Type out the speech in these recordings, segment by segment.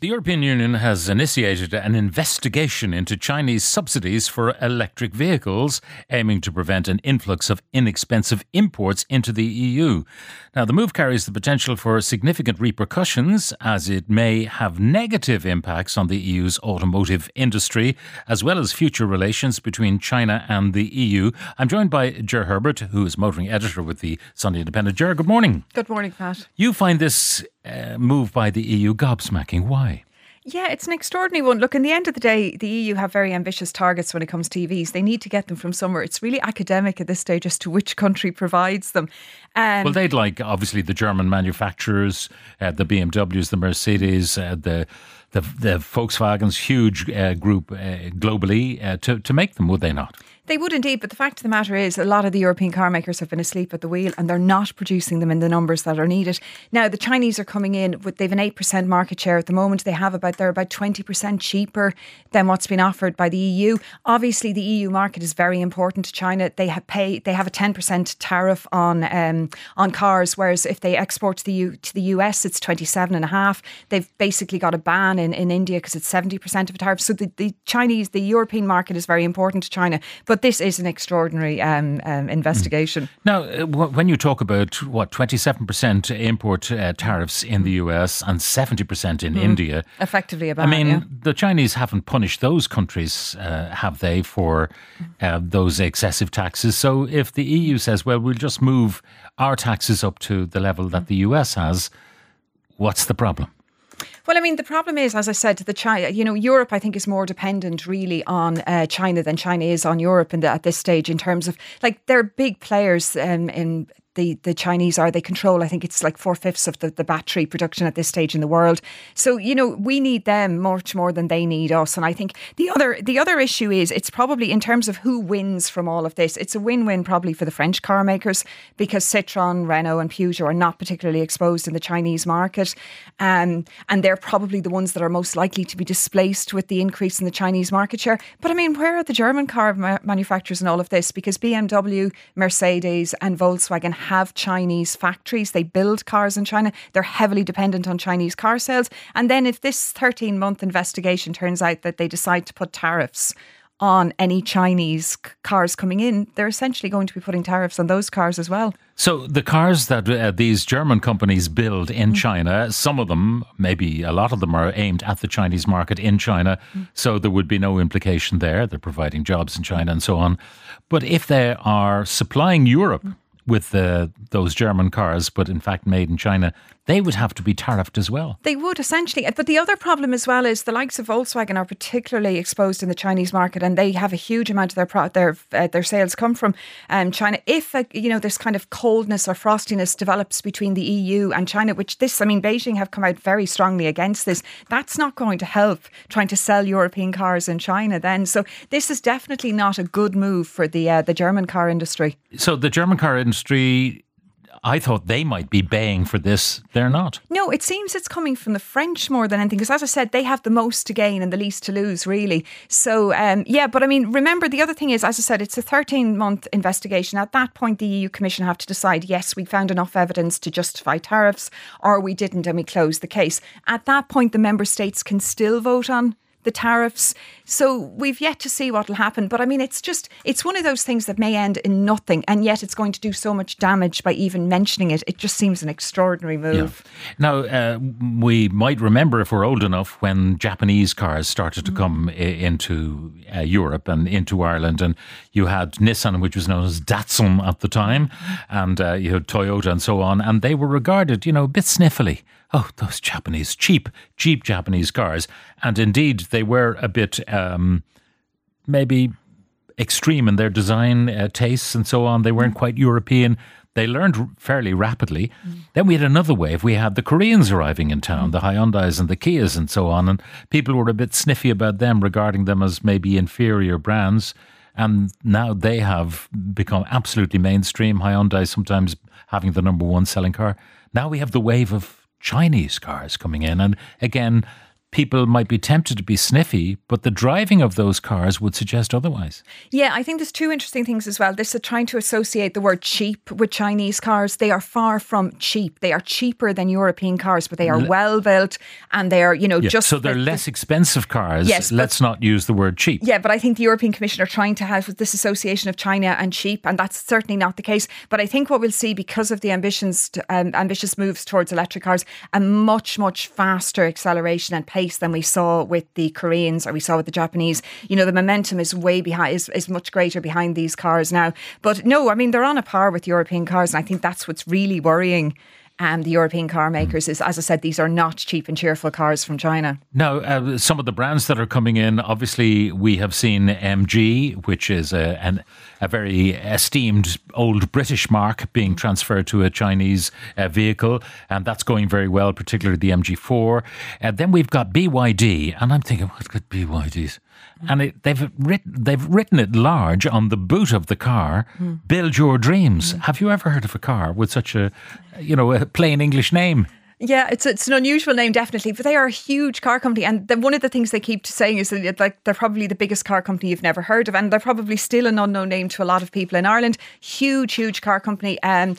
The European Union has initiated an investigation into Chinese subsidies for electric vehicles, aiming to prevent an influx of inexpensive imports into the EU. Now, the move carries the potential for significant repercussions, as it may have negative impacts on the EU's automotive industry, as well as future relations between China and the EU. I'm joined by Ger Herbert, who is motoring editor with the Sunday Independent. Ger, good morning. Good morning, Pat. You find this uh, move by the EU gobsmacking. Why? Yeah, it's an extraordinary one. Look, in the end of the day, the EU have very ambitious targets when it comes to EVs. They need to get them from somewhere. It's really academic at this stage as to which country provides them. Um, Well, they'd like obviously the German manufacturers, uh, the BMWs, the Mercedes, uh, the the the Volkswagen's huge uh, group uh, globally uh, to to make them, would they not? They would indeed, but the fact of the matter is, a lot of the European car makers have been asleep at the wheel, and they're not producing them in the numbers that are needed. Now, the Chinese are coming in with they've an eight percent market share at the moment. They have about they're about twenty percent cheaper than what's been offered by the EU. Obviously, the EU market is very important to China. They have pay they have a ten percent tariff on um, on cars, whereas if they export to the U, to the US, it's twenty seven and a half. They've basically got a ban in, in India because it's seventy percent of a tariff. So the, the Chinese, the European market is very important to China. But this is an extraordinary um, um, investigation. Now, uh, when you talk about what twenty seven percent import uh, tariffs in the US and seventy percent in India, Effectively, a I mean, yeah. the Chinese haven't punished those countries, uh, have they, for uh, those excessive taxes? So if the EU says, well, we'll just move our taxes up to the level that the US has, what's the problem? Well, I mean, the problem is, as I said, the China, you know, Europe, I think, is more dependent really on uh, China than China is on Europe the, at this stage in terms of like they're big players um, in. The, the Chinese are. They control I think it's like four fifths of the, the battery production at this stage in the world. So you know we need them much more than they need us. And I think the other the other issue is it's probably in terms of who wins from all of this it's a win-win probably for the French car makers because Citroen Renault and Peugeot are not particularly exposed in the Chinese market. Um, and they're probably the ones that are most likely to be displaced with the increase in the Chinese market share. But I mean where are the German car ma- manufacturers in all of this? Because BMW Mercedes and Volkswagen have Chinese factories they build cars in China they're heavily dependent on Chinese car sales and then if this 13 month investigation turns out that they decide to put tariffs on any Chinese c- cars coming in, they're essentially going to be putting tariffs on those cars as well. So the cars that uh, these German companies build in mm. China, some of them, maybe a lot of them, are aimed at the Chinese market in China. Mm. So there would be no implication there. They're providing jobs in China and so on. But if they are supplying Europe mm. With the, those German cars, but in fact made in China, they would have to be tariffed as well. They would essentially, but the other problem as well is the likes of Volkswagen are particularly exposed in the Chinese market, and they have a huge amount of their pro- their uh, their sales come from um, China. If uh, you know this kind of coldness or frostiness develops between the EU and China, which this, I mean, Beijing have come out very strongly against this. That's not going to help trying to sell European cars in China. Then, so this is definitely not a good move for the uh, the German car industry. So the German car industry, I thought they might be baying for this. They're not. No, it seems it's coming from the French more than anything because, as I said, they have the most to gain and the least to lose, really. So, um, yeah, but I mean, remember the other thing is, as I said, it's a 13 month investigation. At that point, the EU Commission have to decide yes, we found enough evidence to justify tariffs, or we didn't and we closed the case. At that point, the member states can still vote on the tariffs. So we've yet to see what will happen. But I mean, it's just, it's one of those things that may end in nothing, and yet it's going to do so much damage by even mentioning it. It just seems an extraordinary move. Now, uh, we might remember, if we're old enough, when Japanese cars started to come I- into uh, Europe and into Ireland, and you had Nissan, which was known as Datsun at the time, and uh, you had Toyota and so on, and they were regarded, you know, a bit sniffily. Oh, those Japanese, cheap, cheap Japanese cars. And indeed, they were a bit um, maybe extreme in their design uh, tastes and so on. They weren't quite European. They learned r- fairly rapidly. Then we had another wave. We had the Koreans arriving in town, the Hyundais and the Kias and so on, and people were a bit sniffy about them, regarding them as maybe inferior brands. And now they have become absolutely mainstream. Hyundai sometimes having the number one selling car. Now we have the wave of Chinese cars coming in, and again, people might be tempted to be sniffy, but the driving of those cars would suggest otherwise. Yeah, I think there's two interesting things as well. This is trying to associate the word cheap with Chinese cars. They are far from cheap. They are cheaper than European cars, but they are well built and they're, you know, Yeah, just so they're the- less expensive cars. Yes, Let's not use the word cheap. Yeah, but I think the European Commission are trying to have this association of China and cheap, and that's certainly not the case. But I think what we'll see because of the ambitions, to, um, ambitious moves towards electric cars, a much much faster acceleration and pace than we saw with the Koreans or we saw with the Japanese. You know, the momentum is way behind, is, is much greater behind these cars now. But no, I mean they're on a par with European cars, and I think that's what's really worrying. Um, the European car makers is, as I said, these are not cheap and cheerful cars from China. Now, uh, some of the brands that are coming in, obviously, we have seen MG, which is a, an, a very esteemed old British marque being transferred to a Chinese uh, vehicle, and that's going very well, particularly the MG4. And then we've got BYD, and I'm thinking, what could BYD's? And it, they've written they've written it large on the boot of the car. Build your dreams. Have you ever heard of a car with such a, you know, a plain English name? Yeah, it's it's an unusual name, definitely, but they are a huge car company, and one of the things they keep saying is that like they're probably the biggest car company you've never heard of, and they're probably still an unknown name to a lot of people in Ireland. Huge, huge car company, um,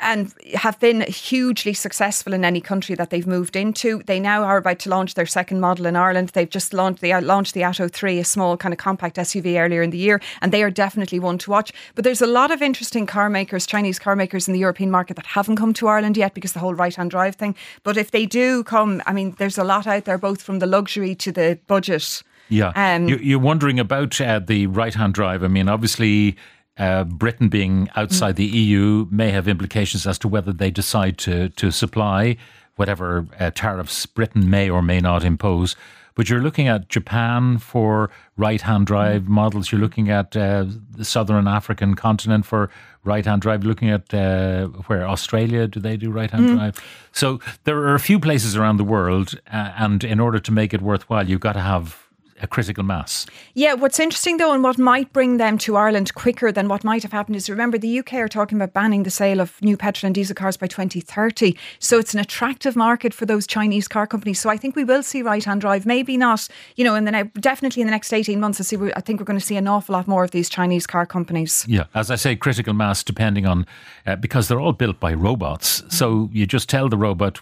and have been hugely successful in any country that they've moved into. They now are about to launch their second model in Ireland. They've just launched they launched the Atto 3, a small kind of compact SUV earlier in the year, and they are definitely one to watch. But there's a lot of interesting car makers, Chinese car makers in the European market that haven't come to Ireland yet because the whole right-hand drive thing. But if they do come, I mean, there's a lot out there, both from the luxury to the budget. Yeah, Um, you, you're wondering about uh, the right-hand drive. I mean, obviously, uh, Britain being outside the EU may have implications as to whether they decide to to supply whatever uh, tariffs Britain may or may not impose. But you're looking at Japan for right-hand drive models. You're looking at uh, the southern African continent for right-hand drive. You're looking at uh, where Australia do they do right-hand drive? So there are a few places around the world, uh, and in order to make it worthwhile, you've got to have a critical mass. Yeah, what's interesting though, and what might bring them to Ireland quicker than what might have happened is remember the UK are talking about banning the sale of new petrol and diesel cars by 2030. So it's an attractive market for those Chinese car companies. So I think we will see right hand drive. Maybe not, you know, in the ne- definitely in the next 18 months. I, see, I think we're going to see an awful lot more of these Chinese car companies. Yeah, as I say, critical mass depending on uh, because they're all built by robots. So you just tell the robot,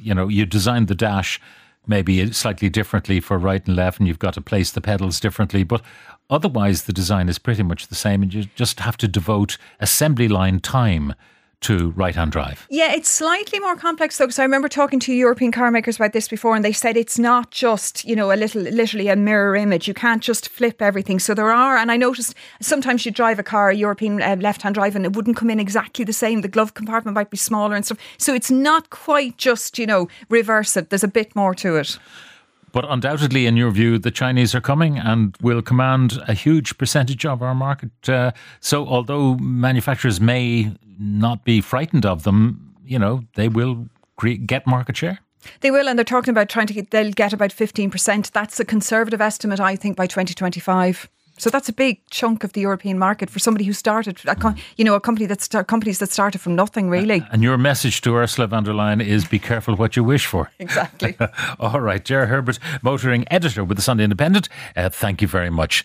you know, you designed the dash maybe slightly differently for right and left, and you've got to place the pedals differently. But otherwise, the design is pretty much the same, and you just have to devote assembly line time to right hand drive. Yeah, it's slightly more complex though, because I remember talking to European car makers about this before, and they said it's not just you know a little, literally a mirror image. You can't just flip everything. So there are, and I noticed sometimes you drive a car, a European uh, left-hand drive, and it wouldn't come in exactly the same. The glove compartment might be smaller and stuff. So it's not quite just you know reverse it. There's a bit more to it. But undoubtedly, in your view, the Chinese are coming and will command a huge percentage of our market. Uh, so, although manufacturers may not be frightened of them, you know, they will cre- get market share. They will, and they're talking about trying to get. They'll get about fifteen percent. That's a conservative estimate, I think, by twenty twenty-five. So that's a big chunk of the European market for somebody who started, co- you know, a company that start, companies that started from nothing, really. And your message to Ursula von der Leyen is be careful what you wish for. Exactly. All right, Ger Herbert, motoring editor with the Sunday Independent. Uh, thank you very much.